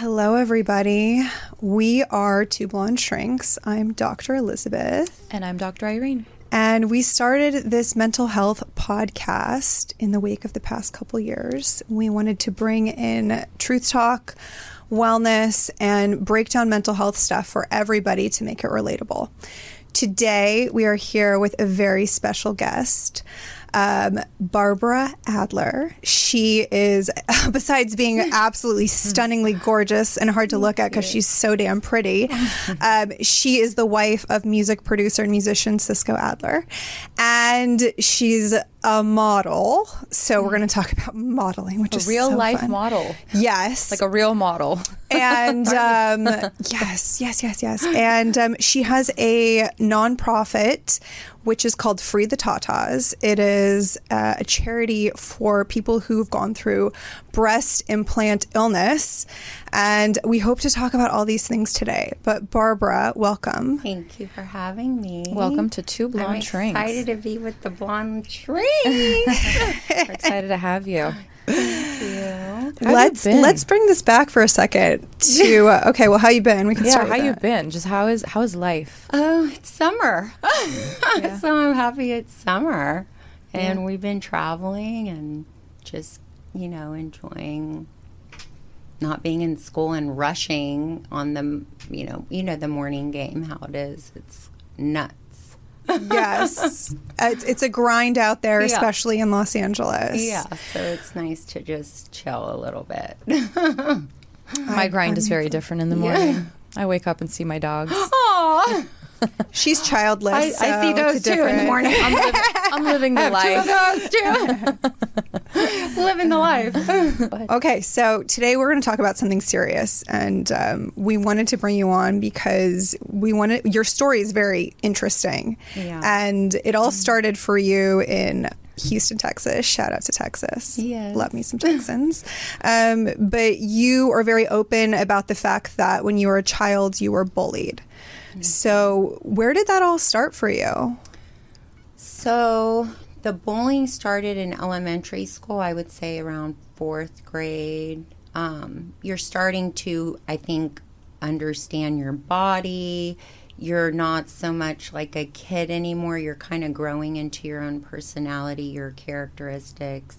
Hello, everybody. We are Two Blonde Shrinks. I'm Dr. Elizabeth. And I'm Dr. Irene. And we started this mental health podcast in the wake of the past couple years. We wanted to bring in truth talk, wellness, and break down mental health stuff for everybody to make it relatable. Today, we are here with a very special guest um, Barbara Adler. She is, besides being absolutely stunningly gorgeous and hard to look at because she's so damn pretty, um, she is the wife of music producer and musician Cisco Adler. And she's a model. So we're going to talk about modeling, which is a is real so life fun. model. Yes. Like a real model. and um, yes, yes, yes, yes. And um, she has a nonprofit which is called Free the Tataz. It is uh, a charity for people who've gone through breast implant illness. And we hope to talk about all these things today. But Barbara, welcome. Thank you for having me. Welcome to Two Blonde I'm Shrinks. excited to be with the blonde shrinks. We're excited to have you. Thank you. you let's been? let's bring this back for a second to uh, okay. Well, how you been? We can Yeah, start. how with you that. been? Just how is how is life? Oh, it's summer. so I'm happy it's summer. And we've been traveling and just, you know, enjoying not being in school and rushing on the, you know, you know the morning game how it is. It's nuts. Yes, it's, it's a grind out there, Yeah. especially in Los Angeles. Yeah, so it's nice to just chill a little bit. My grind is very different in the morning. I wake up and see my dogs. Aw. She's childless. I, I see it's a those too in the morning. I'm living, I'm living the life. Two of those too. Living the life. Okay, so today we're going to talk about something serious, and um, we wanted to bring you on because we wanted your story is very interesting, Yeah. and it all started for you in Houston, Texas. Shout out to Texas. Yes. love me some Texans. um, but you are very open about the fact that when you were a child, you were bullied. So, where did that all start for you? So the bullying started in elementary school. I would say around fourth grade. Um, you're starting to, I think, understand your body. You're not so much like a kid anymore. You're kind of growing into your own personality, your characteristics.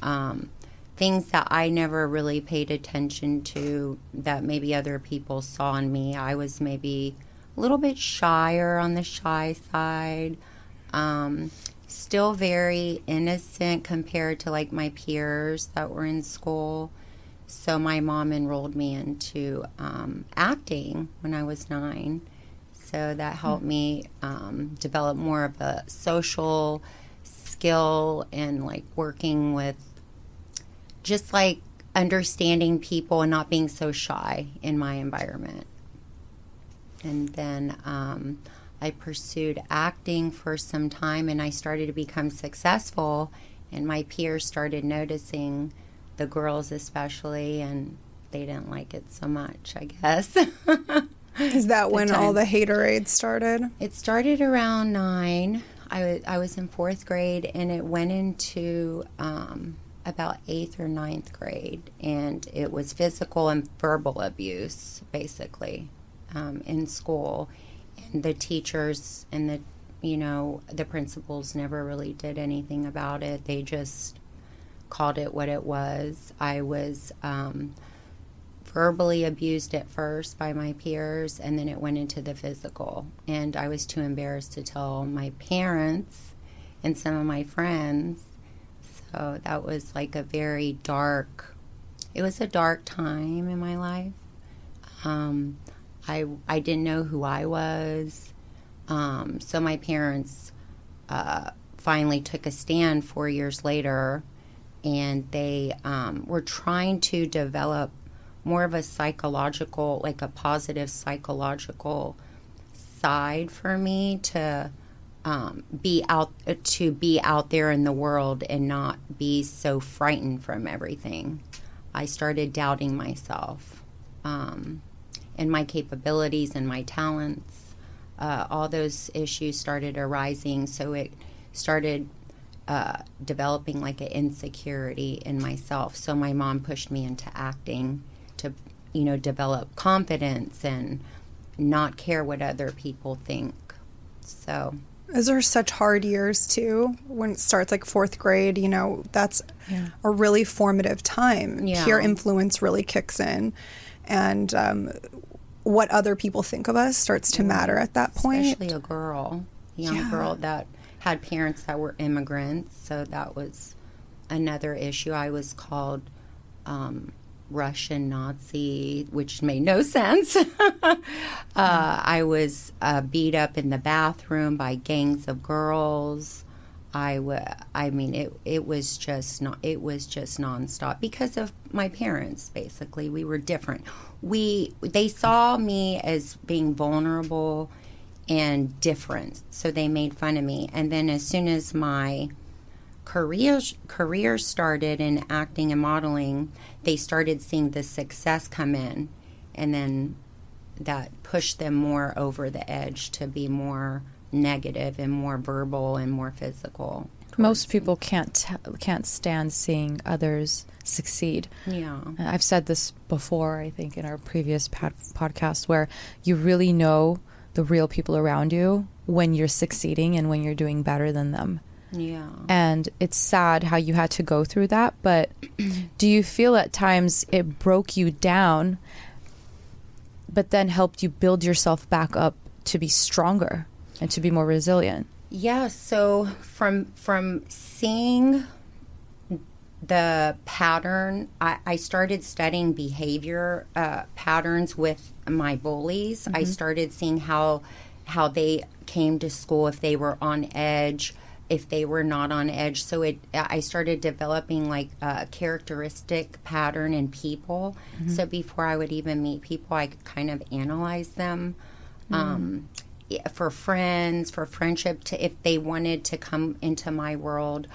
Um, things that I never really paid attention to that maybe other people saw in me. I was maybe a little bit shyer on the shy side. Um, still very innocent compared to like my peers that were in school. So my mom enrolled me into um, acting when I was nine. So that helped me um, develop more of a social skill and like working with just like understanding people and not being so shy in my environment. And then um, I pursued acting for some time and I started to become successful. And my peers started noticing the girls, especially, and they didn't like it so much, I guess. Is that when all the haterade started? It started around nine. I was, I was in fourth grade, and it went into um, about eighth or ninth grade, and it was physical and verbal abuse, basically, um, in school. And the teachers and the, you know, the principals never really did anything about it. They just called it what it was. I was um, verbally abused at first by my peers, and then it went into the physical. And I was too embarrassed to tell my parents and some of my friends. So that was like a very dark. It was a dark time in my life. Um, I I didn't know who I was. Um, so my parents uh, finally took a stand four years later, and they um, were trying to develop more of a psychological, like a positive psychological side for me to um, be out to be out there in the world and not be so frightened from everything. I started doubting myself um, and my capabilities and my talents. Uh, all those issues started arising, so it started uh, developing like an insecurity in myself. So my mom pushed me into acting to you know, develop confidence and not care what other people think. So, Those are such hard years too. When it starts like fourth grade, you know, that's Yeah. a really formative time. Yeah. Peer influence really kicks in, and um, what other people think of us starts to matter at that point. especially a girl, a young Yeah. girl that had parents that were immigrants. So that was another issue. I was called um, Russian Nazi, which made no sense. uh, I was uh, beat up in the bathroom by gangs of girls. I I mean, it it was just not. It was just nonstop because of my parents. Basically, we were different. We they saw me as being vulnerable and different, so they made fun of me. And then as soon as my career career started in acting and modeling, they started seeing the success come in, and then that pushed them more over the edge to be more negative and more verbal and more physical. Most people can't t- can't stand seeing others succeed. Yeah. Uh, I've said this before, I think, in our previous pod- podcast, where you really know the real people around you when you're succeeding and when you're doing better than them. Yeah. And it's sad how you had to go through that, but do you feel at times it broke you down, but then helped you build yourself back up to be stronger and to be more resilient? Yeah, so from from seeing the pattern, I, I started studying behavior uh, patterns with my bullies. I started seeing how how they came to school if they were on edge, if they were not on edge. So it I started developing like a characteristic pattern in people. So before I would even meet people, I could kind of analyze them. Um, yeah, for friends, for friendship, to if they wanted to come into my world,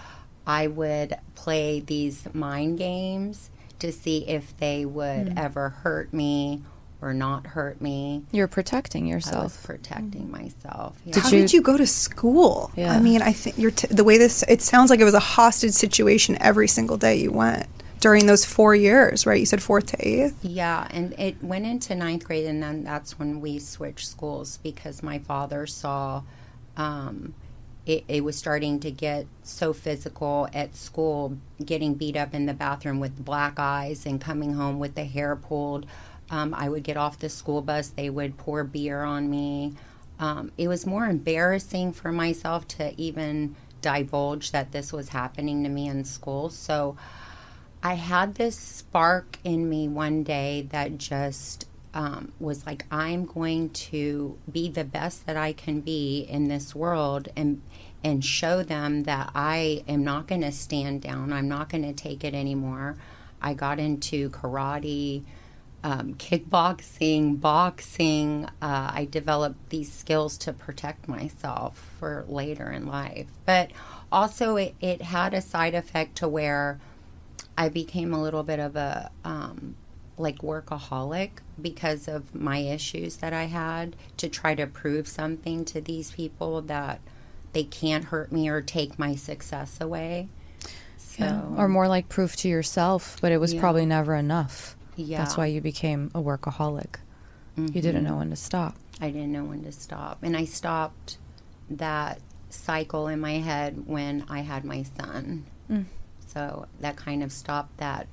I would play these mind games to see if they would hmm. ever hurt me or not hurt me. You're protecting I was yourself. protecting myself. Yeah. Did How you- did you go to school? Yeah. I mean, I think you're t- the way this. It sounds like it was a hostage situation every single day you went during those four years, right? You said fourth to eighth. Yeah, and it went into ninth grade, and then that's when we switched schools because my father saw um, it, it was starting to get so physical at school, getting beat up in the bathroom with black eyes and coming home with the hair pulled. Um, I would get off the school bus, they would pour beer on me. Um, it was more embarrassing for myself to even divulge that this was happening to me in school. So, I had this spark in me one day that just um, was like, I'm going to be the best that I can be in this world and and show them that I am not going to stand down. I'm not going to take it anymore. I got into karate, um, kickboxing, boxing. Uh, I developed these skills to protect myself for later in life. But also, it, it had a side effect to where I became a little bit of a um, like workaholic because of my issues that I had to try to prove something to these people that they can't hurt me or take my success away. So, Yeah. Or more like proof to yourself, but it was Yeah. probably never enough. yeah, That's why you became a workaholic. You didn't know when to stop. I didn't know when to stop. And I stopped that cycle in my head when I had my son. So that kind of stopped that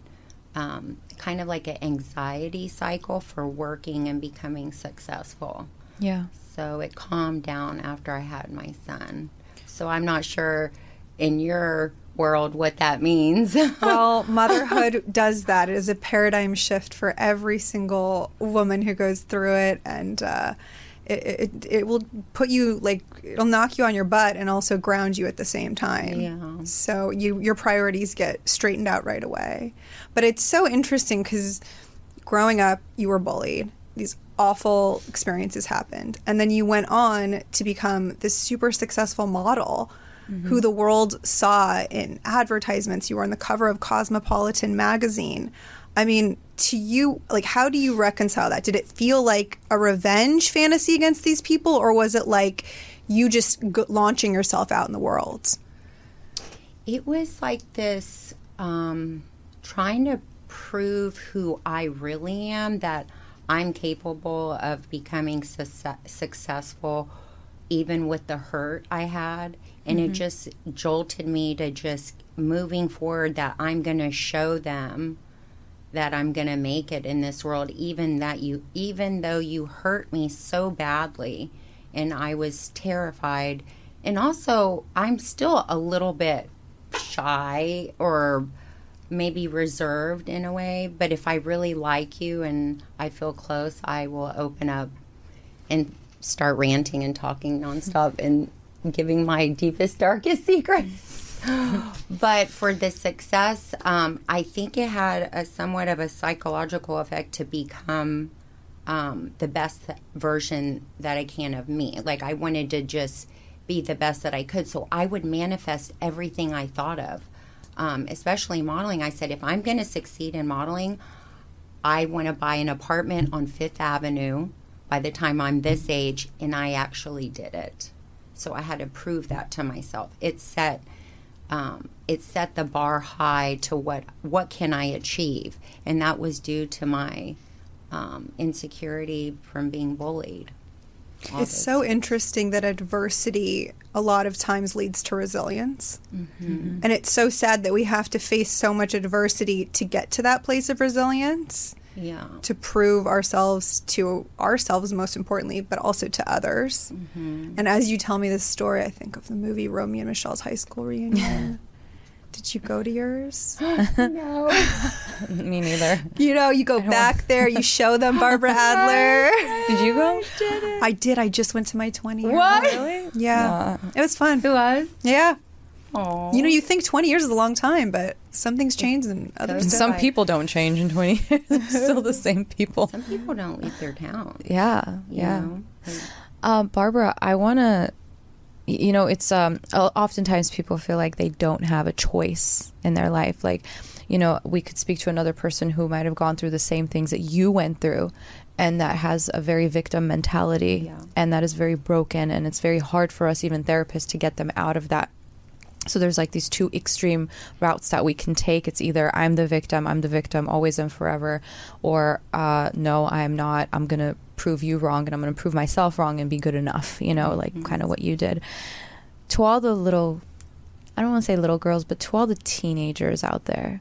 um, kind of like an anxiety cycle for working and becoming successful. Yeah. So it calmed down after I had my son. So I'm not sure in your world what that means. Well, motherhood does that. It is a paradigm shift for every single woman who goes through it, and uh, it, it it will put you like it'll knock you on your butt and also ground you at the same time. Yeah. So you your priorities get straightened out right away. But it's so interesting because growing up, you were bullied. These awful experiences happened, and then you went on to become this super successful model mm-hmm. who the world saw in advertisements. You were on the cover of Cosmopolitan magazine. I mean, to you, like, how do you reconcile that? Did it feel like a revenge fantasy against these people, or was it like you just g- launching yourself out in the world? It was like this um, trying to prove who I really am that I'm capable of becoming success- successful even with the hurt I had and it just jolted me to just moving forward that I'm going to show them that I'm going to make it in this world even that you even though you hurt me so badly and I was terrified. And also I'm still a little bit shy or maybe reserved in a way but if I really like you and I feel close I will open up and start ranting and talking nonstop and giving my deepest darkest secrets but for the success, um, I think it had a somewhat of a psychological effect to become um, the best version that I can of me. Like I wanted to just be the best that I could, so I would manifest everything I thought of, um, especially modeling. I said, if I'm going to succeed in modeling, I want to buy an apartment on Fifth Avenue by the time I'm this age, and I actually did it. So I had to prove that to myself. It set um, it set the bar high to what what can I achieve, and that was due to my um, insecurity from being bullied. All It's so interesting that adversity a lot of times leads to resilience. And it's so sad that we have to face so much adversity to get to that place of resilience, yeah. to prove ourselves to ourselves, most importantly, but also to others. And as you tell me this story, I think of the movie Romy and Michele's high school reunion. Did you go to yours? No me neither. You know, you go back there, you show them Barbara Adler. Did you go? I did. I just went to my 20 year. What? Really? Yeah. It was fun. It was. Yeah. Oh. You know, you think 20 years is a long time, but some things change and others Goes don't. Some Right. people don't change in 20 years. They're still the same people. Some people don't leave their town. Yeah. Yeah. know? Um, Barbara, I want to, you know, it's um, oftentimes people feel like they don't have a choice in their life. Like, you know, we could speak to another person who might have gone through the same things that you went through and that has a very victim mentality Yeah. and that is very broken. And it's very hard for us, even therapists, to get them out of that so there's like these two extreme routes that we can take. It's either I'm the victim, I'm the victim always and forever, or uh, no, I'm not. I'm gonna prove you wrong, and I'm gonna prove myself wrong and be good enough. You know, like kind of what you did. To all the little, I don't want to say little girls, but to all the teenagers out there,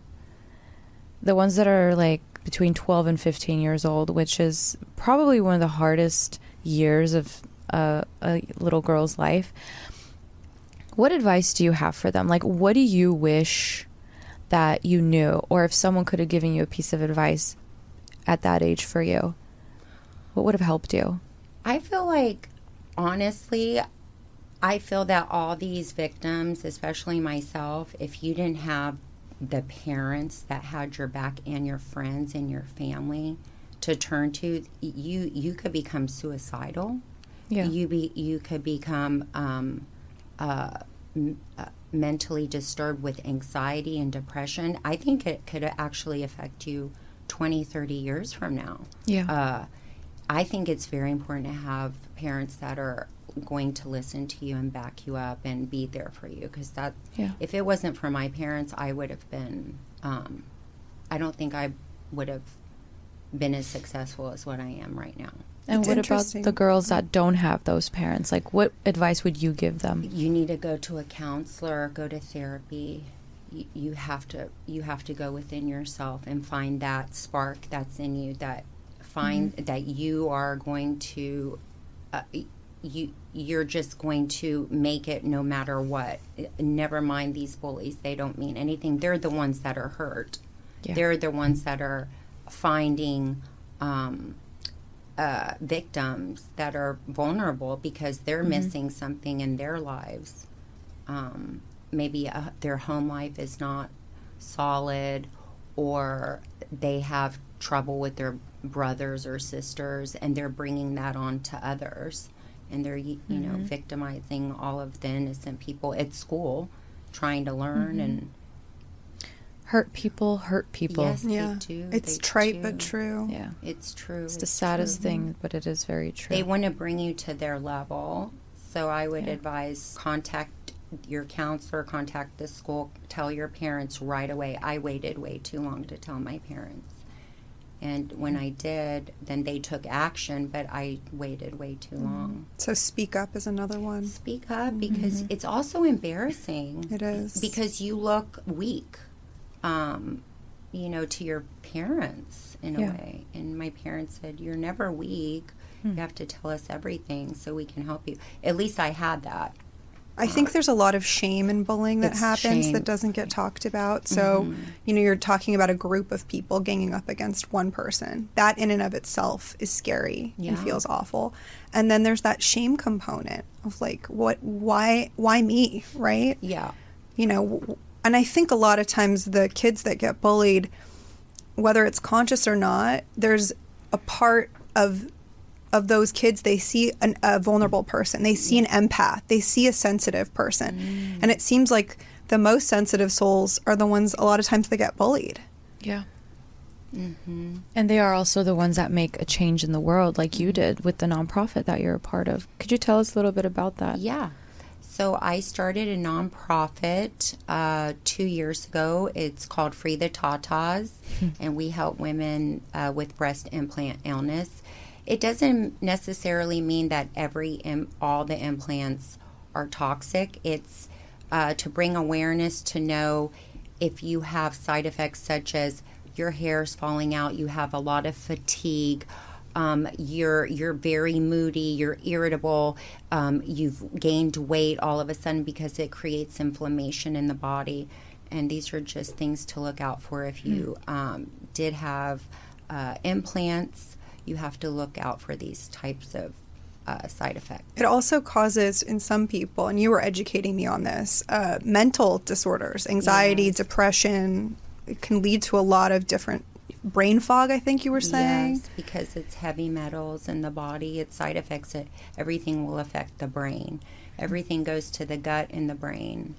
the ones that are like between 12 and 15 years old, which is probably one of the hardest years of uh, a little girl's life. What advice do you have for them? Like, what do you wish that you knew? Or if someone could have given you a piece of advice at that age for you, what would have helped you? I feel like, honestly, I feel that all these victims, especially myself, if you didn't have the parents that had your back and your friends and your family to turn to, you you could become suicidal. Yeah. You be you could become um, uh, m- uh, mentally disturbed with anxiety and depression. I think it could actually affect you 20, 30 years from now. Yeah. Uh, I think it's very important to have parents that are going to listen to you and back you up and be there for you because that Yeah. if it wasn't for my parents I would have been um, I don't think I would have been as successful as what I am right now. And It's what about the girls that don't have those parents? Like, what advice would you give them? You need to go to a counselor, go to therapy. You, you have to you have to go within yourself and find that spark that's in you that find that you are going to uh, you you're just going to make it no matter what. Never mind these bullies; they don't mean anything. They're the ones that are hurt. Yeah. They're the ones that are finding um, uh, victims that are vulnerable because they're missing something in their lives. Um, maybe uh, their home life is not solid, or they have trouble with their brothers or sisters, and they're bringing that on to others, and they're you know victimizing all of the innocent people at school, trying to learn and Hurt people, hurt people. yes, Yeah. they do. It's they trite but true. Yeah. It's true. It's the saddest thing, but it is very true. They want to bring you to their level. So I would Yeah. advise contact your counselor, contact the school, tell your parents right away. I waited way too long to tell my parents. And when mm. I did, then they took action, but I waited way too mm-hmm. long. So speak up is another one. Speak up because mm-hmm. it's also embarrassing. It is. Because you look weak, um, you know, to your parents in a way. And my parents said, You're never weak. You have to tell us everything so we can help you. At least I had that. I think there's a lot of shame in bullying that It's happens shame. Mm-hmm. that doesn't get talked about. So, you know, you're talking about a group of people ganging up against one person. That in and of itself is scary and Yeah. feels awful. And then there's that shame component of like what why why me, right? Yeah. you know and i think a lot of times the kids that get bullied whether it's conscious or not there's a part of of those kids they see an, a vulnerable person they see an empath they see a sensitive person mm. and it seems like the most sensitive souls are the ones a lot of times they get bullied Yeah. Mm-hmm. And they are also the ones that make a change in the world, like you mm. did with the nonprofit that you're a part of. Could you tell us a little bit about that? Yeah. So I started a nonprofit uh, two years ago. It's called Free the Tataz, and we help women uh, with breast implant illness. It doesn't necessarily mean that every Im- all the implants are toxic. It's uh, to bring awareness to know if you have side effects such as your hair's falling out, you have a lot of fatigue, um, you're you're very moody, you're irritable, um, you've gained weight all of a sudden because it creates inflammation in the body, and these are just things to look out for. If you um, did have uh, implants, you have to look out for these types of uh, side effects. it also causes in some people and you were educating me on this uh, mental disorders anxiety Yes. depression it can lead to a lot of different brain fog i think you were saying Yes, because it's heavy metals in the body, its side effects, it, everything will affect the brain. Everything goes to the gut and the brain.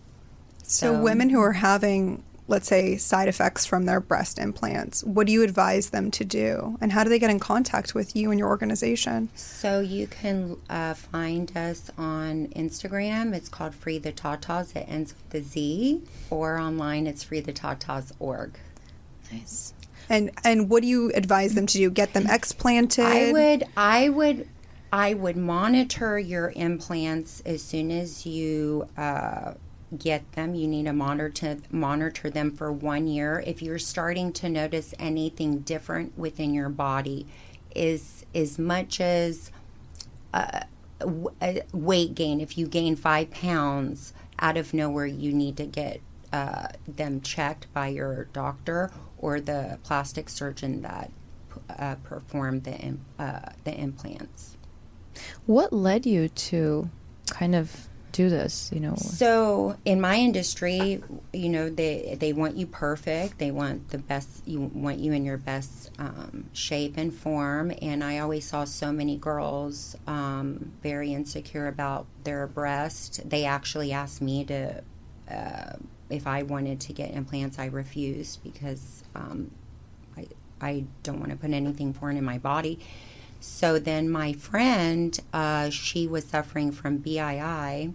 So, So- women who are having, let's say, side effects from their breast implants, what do you advise them to do? And how do they get in contact with you and your organization? So you can uh, find us on Instagram. It's called Free the Tataz. It ends with the Z. Or online, it's Free the Tataz.org. Nice. And and what do you advise them to do? Get them explanted? I would, I would, I would monitor your implants as soon as you uh, get them. You need to monitor monitor them for one year. If you're starting to notice anything different within your body, is as much as uh, w- uh, weight gain. If you gain five pounds out of nowhere, you need to get uh, them checked by your doctor or the plastic surgeon that uh, performed the im- uh, the implants. What led you to kind of do this? You know, So in my industry, you know, they they want you perfect. They want the best. You want you in your best um, shape and form. And I always saw so many girls um, very insecure about their breast. They actually asked me to. Uh, if I wanted to get implants, I refused because um, I, I don't want to put anything foreign in my body. So then my friend, uh, she was suffering from BII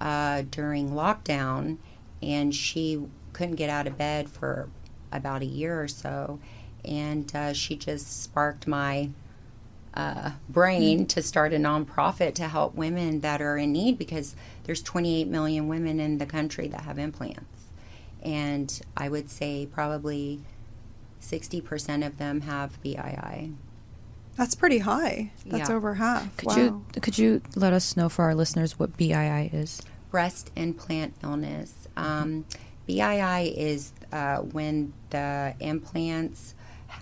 uh, during lockdown, and she couldn't get out of bed for about a year or so. And uh, she just sparked my uh, brain to start a nonprofit to help women that are in need because there's 28 million women in the country that have implants. And I would say probably 60% of them have BII. That's pretty high. That's Yeah. over half. could wow. you could you let us know for our listeners what BII is? breast implant illness. Um, BII is uh, when the implants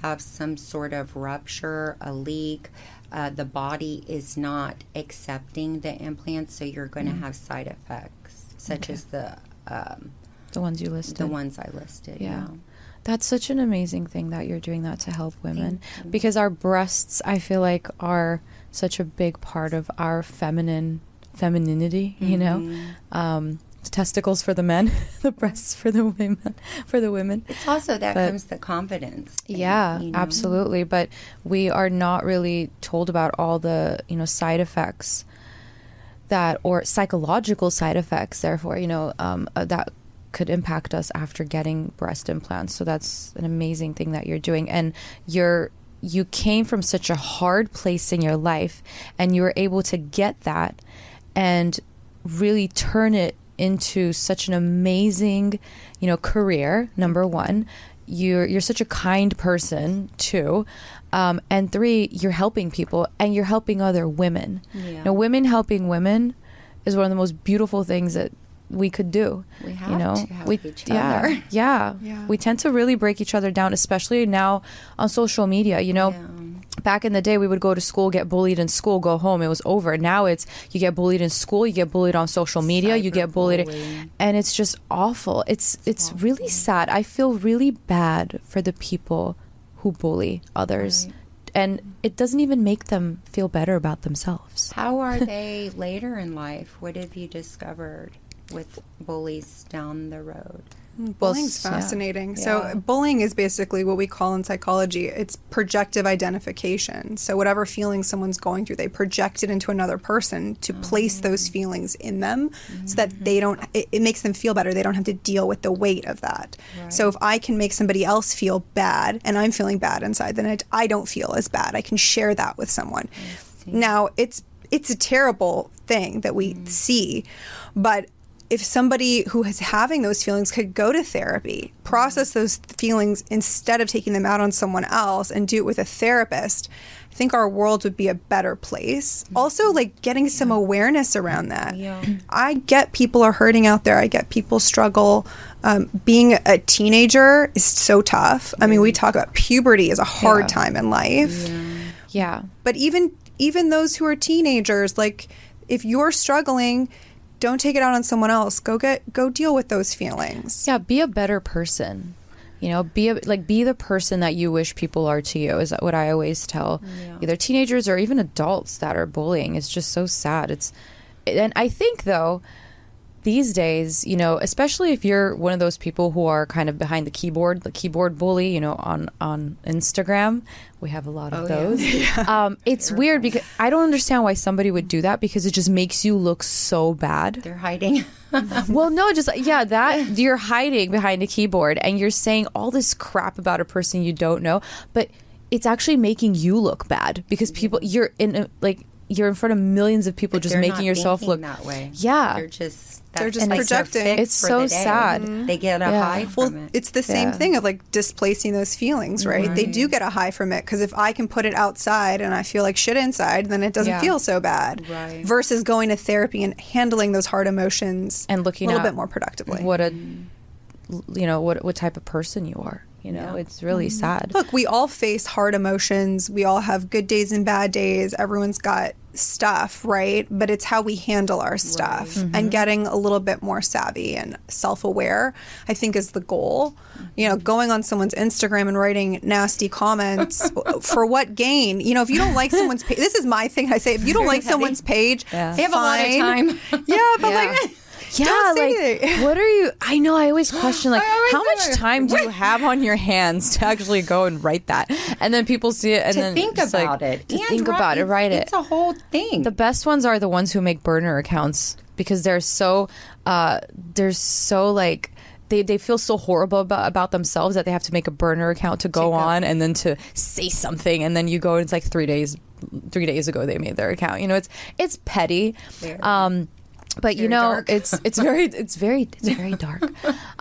have some sort of rupture, a leak. Uh, the body is not accepting the implants, so you're going to have side effects, such Okay. as the um, The ones you listed. the ones I listed. Yeah. Yeah. That's such an amazing thing that you're doing that to help women because our breasts, I feel like, are such a big part of our feminine femininity. You know, Mhm. um, testicles for the men, the breasts for the women. For the women, It's also that But- comes the confidence. thing, yeah, you know? absolutely. But we are not really told about all the you know side effects that or psychological side effects therefore you know um, uh, that could impact us after getting breast implants so that's an amazing thing that you're doing and you're you came from such a hard place in your life and you were able to get that and really turn it into such an amazing you know career number one you're you're such a kind person too um, and three you're helping people and you're helping other women Yeah. now women helping women is one of the most beautiful things that we could do We you know to help we each yeah other. yeah Yeah. we tend to really break each other down especially now on social media you know Yeah. Back in the day we would go to school get bullied in school go home it was over now it's you get bullied in school you get bullied on social media you get bullied Cyberbullying. and it's just awful it's it's really sad i feel really bad for the people who bully others Right. and it doesn't even make them feel better about themselves How are they later in life? What have you discovered with bullies down the road? Mm, Bullying's yeah. fascinating. Yeah. So, bullying is basically what we call in psychology it's projective identification. So, whatever feelings someone's going through, they project it into another person to place those feelings in them so that they don't, it, it makes them feel better. They don't have to deal with the weight of that. So, if I can make somebody else feel bad and I'm feeling bad inside, then it, I don't feel as bad. I can share that with someone. Now, it's it's a terrible thing that we see, but if somebody who is having those feelings could go to therapy, process those feelings instead of taking them out on someone else and do it with a therapist, I think our world would be a better place. Also, like getting some awareness around that. Yeah. I get people are hurting out there. I get people struggle. Um, being a teenager is so tough. I mean, we talk about puberty is a hard Yeah. time in life yeah but even even those who are teenagers like if you're struggling don't take it out on someone else. Go get go deal with those feelings. Yeah be a better person. You know be a, like be the person that you wish people are to you is that what i always tell Yeah. either teenagers or even adults that are bullying. It's just so sad. It's and i think though these days you know especially if you're one of those people who are kind of behind the keyboard the keyboard bully you know on on instagram we have a lot of Oh, yeah. those. Um, it's weird because i don't understand why somebody would do that because it just makes you look so bad. They're hiding. well, no, just yeah, that you're hiding behind a keyboard and you're saying all this crap about a person you don't know, but it's actually making you look bad because people you're in a, like you're in front of millions of people just making not yourself look that way. Yeah. They're just They're just like their projecting. fix It's so the day. sad. Mm-hmm. They get a Yeah. high well from it. it's the same Yeah. thing of like displacing those feelings right? they do mm-hmm. get a high from it because if i can put it outside and i feel like shit inside then it doesn't Yeah. feel so bad Right. versus going to therapy and handling those hard emotions and looking a little bit more productively what a mm-hmm. you know what what type of person you are. You know, Yeah. it's really sad. Look, we all face hard emotions. We all have good days and bad days. Everyone's got stuff, right? But it's how we handle our stuff and mm-hmm. getting a little bit more savvy and self aware, I think, is the goal. You know, going on someone's Instagram and writing nasty comments for what gain? You know, if you don't like someone's page, this is my thing. I say, if you don't like heavy. someone's page, Yeah. They have a lot of time. Yeah, but Yeah. like, Yeah, like anything. what are you? I know. I always question like, always how much time do you have on your hands to actually go and write that? And then people see it and to then think it's like, about it. To And think write- about it, write it. It's a whole thing. The best ones are the ones who make burner accounts because they're so uh they're so like they, they feel so horrible about, about themselves that they have to make a burner account to go go. on and then to say something and then you go and it's like three days three days ago they made their account you know it's it's petty um but you know dark. it's it's very it's very it's very dark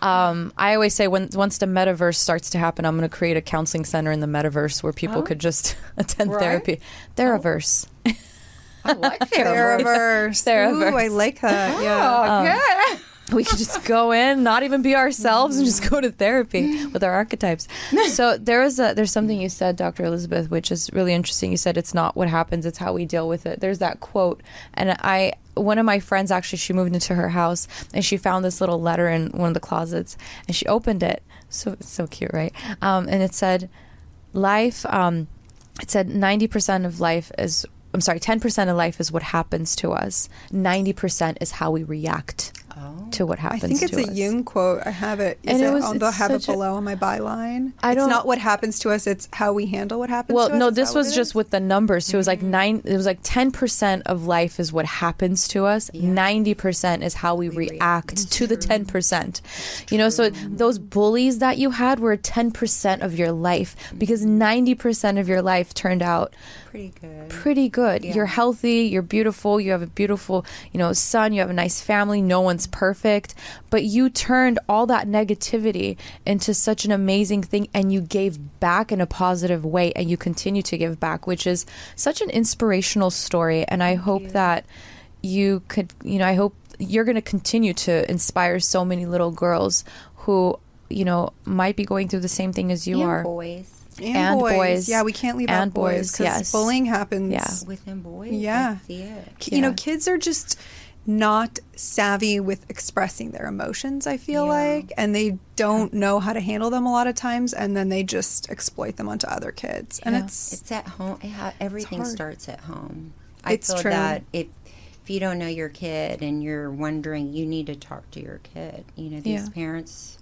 um i always say when once the metaverse starts to happen i'm going to create a counseling center in the metaverse where people Oh. could just attend Right. therapy theraverse I like Theraverse. Theraverse. Ooh, I like that. Yeah. Oh, yeah. we could just go in, not even be ourselves, and just go to therapy with our archetypes. So there is a there's something you said, Dr. Elizabeth, which is really interesting. You said it's not what happens, it's how we deal with it. There's that quote, and I one of my friends actually she moved into her house and she found this little letter in one of the closets and she opened it. So it's so cute, right? Um, and it said, "Life." Um, it said ninety percent of life is. I'm sorry, ten percent of life is what happens to us. Ninety percent is how we react Oh. to what happens. I think it's a us. Jung quote. I have it. Is And it it was- on, they'll have it such a- below on my byline. I it's don't- not what happens to us; it's how we handle what happens. well to us. Well, no Is this was just is? with the numbers so it was like mm. nine it was like 10% of life is what happens to us 90% is how we, react to the 10% you know so those bullies that you had were 10% of your life because mm-hmm. 90% of your life turned out Pretty good. pretty good. Yeah. You're healthy, you're beautiful, you have a beautiful, you know, son, you have a nice family, no one's perfect, but you turned all that negativity into such an amazing thing and you gave back in a positive way and you continue to give back, which is such an inspirational story and I hope that you could, you know, I hope you're going to continue to inspire so many little girls who, you know, might be going through the same thing as you and are. boys. and, and boys. boys. Yeah, we can't leave And out boys boys, because yes. bullying happens. Yeah. Within boys. Yeah. I see it. K- You know, kids are just not savvy with expressing their emotions. I feel Yeah. like, and they don't know how to handle them a lot of times, and then they just exploit them onto other kids. And it's It's at home. It ha- everything starts at home. I It's feel true. that if if you don't know your kid and you're wondering, you need to talk to your kid. You know, these Yeah. parents.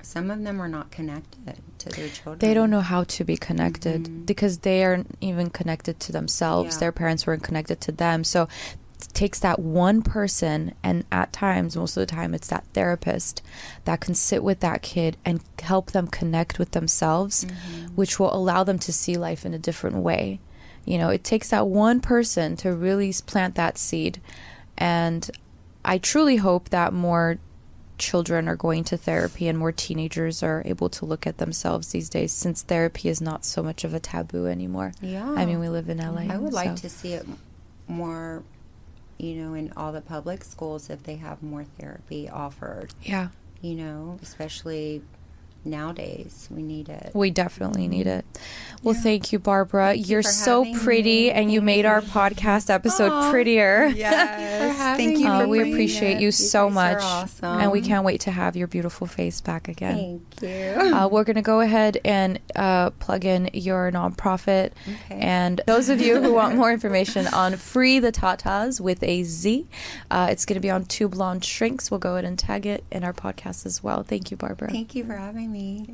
Some of them are not connected to their children. They don't know how to be connected mm-hmm. because they aren't even connected to themselves. Yeah. Their parents weren't connected to them. So it takes that one person, and at times, most of the time, it's that therapist that can sit with that kid and help them connect with themselves, mm-hmm. which will allow them to see life in a different way. You know, it takes that one person to really plant that seed. And I truly hope that more children are going to therapy and more teenagers are able to look at themselves these days since therapy is not so much of a taboo anymore. Yeah. I mean, we live in LA. I would like to see it more, you know, in all the public schools if they have more therapy offered. Yeah. You know, especially nowadays, we need it. We definitely need it. Well, Yeah. thank you, Barbara. You're for so pretty, me. and you made you. our podcast episode Aw. prettier. yes. having Thank you. Uh, we appreciate it. you You so guys much, awesome. and we can't wait to have your beautiful face back again. Thank you. Uh, we're going to go ahead and uh, plug in your nonprofit. Okay. And those of you who want more information on Free the Tataz with a Z, uh, it's going to be on Two Blonde Shrinks. We'll go ahead and tag it in our podcast as well. Thank you, Barbara. Thank you for having me.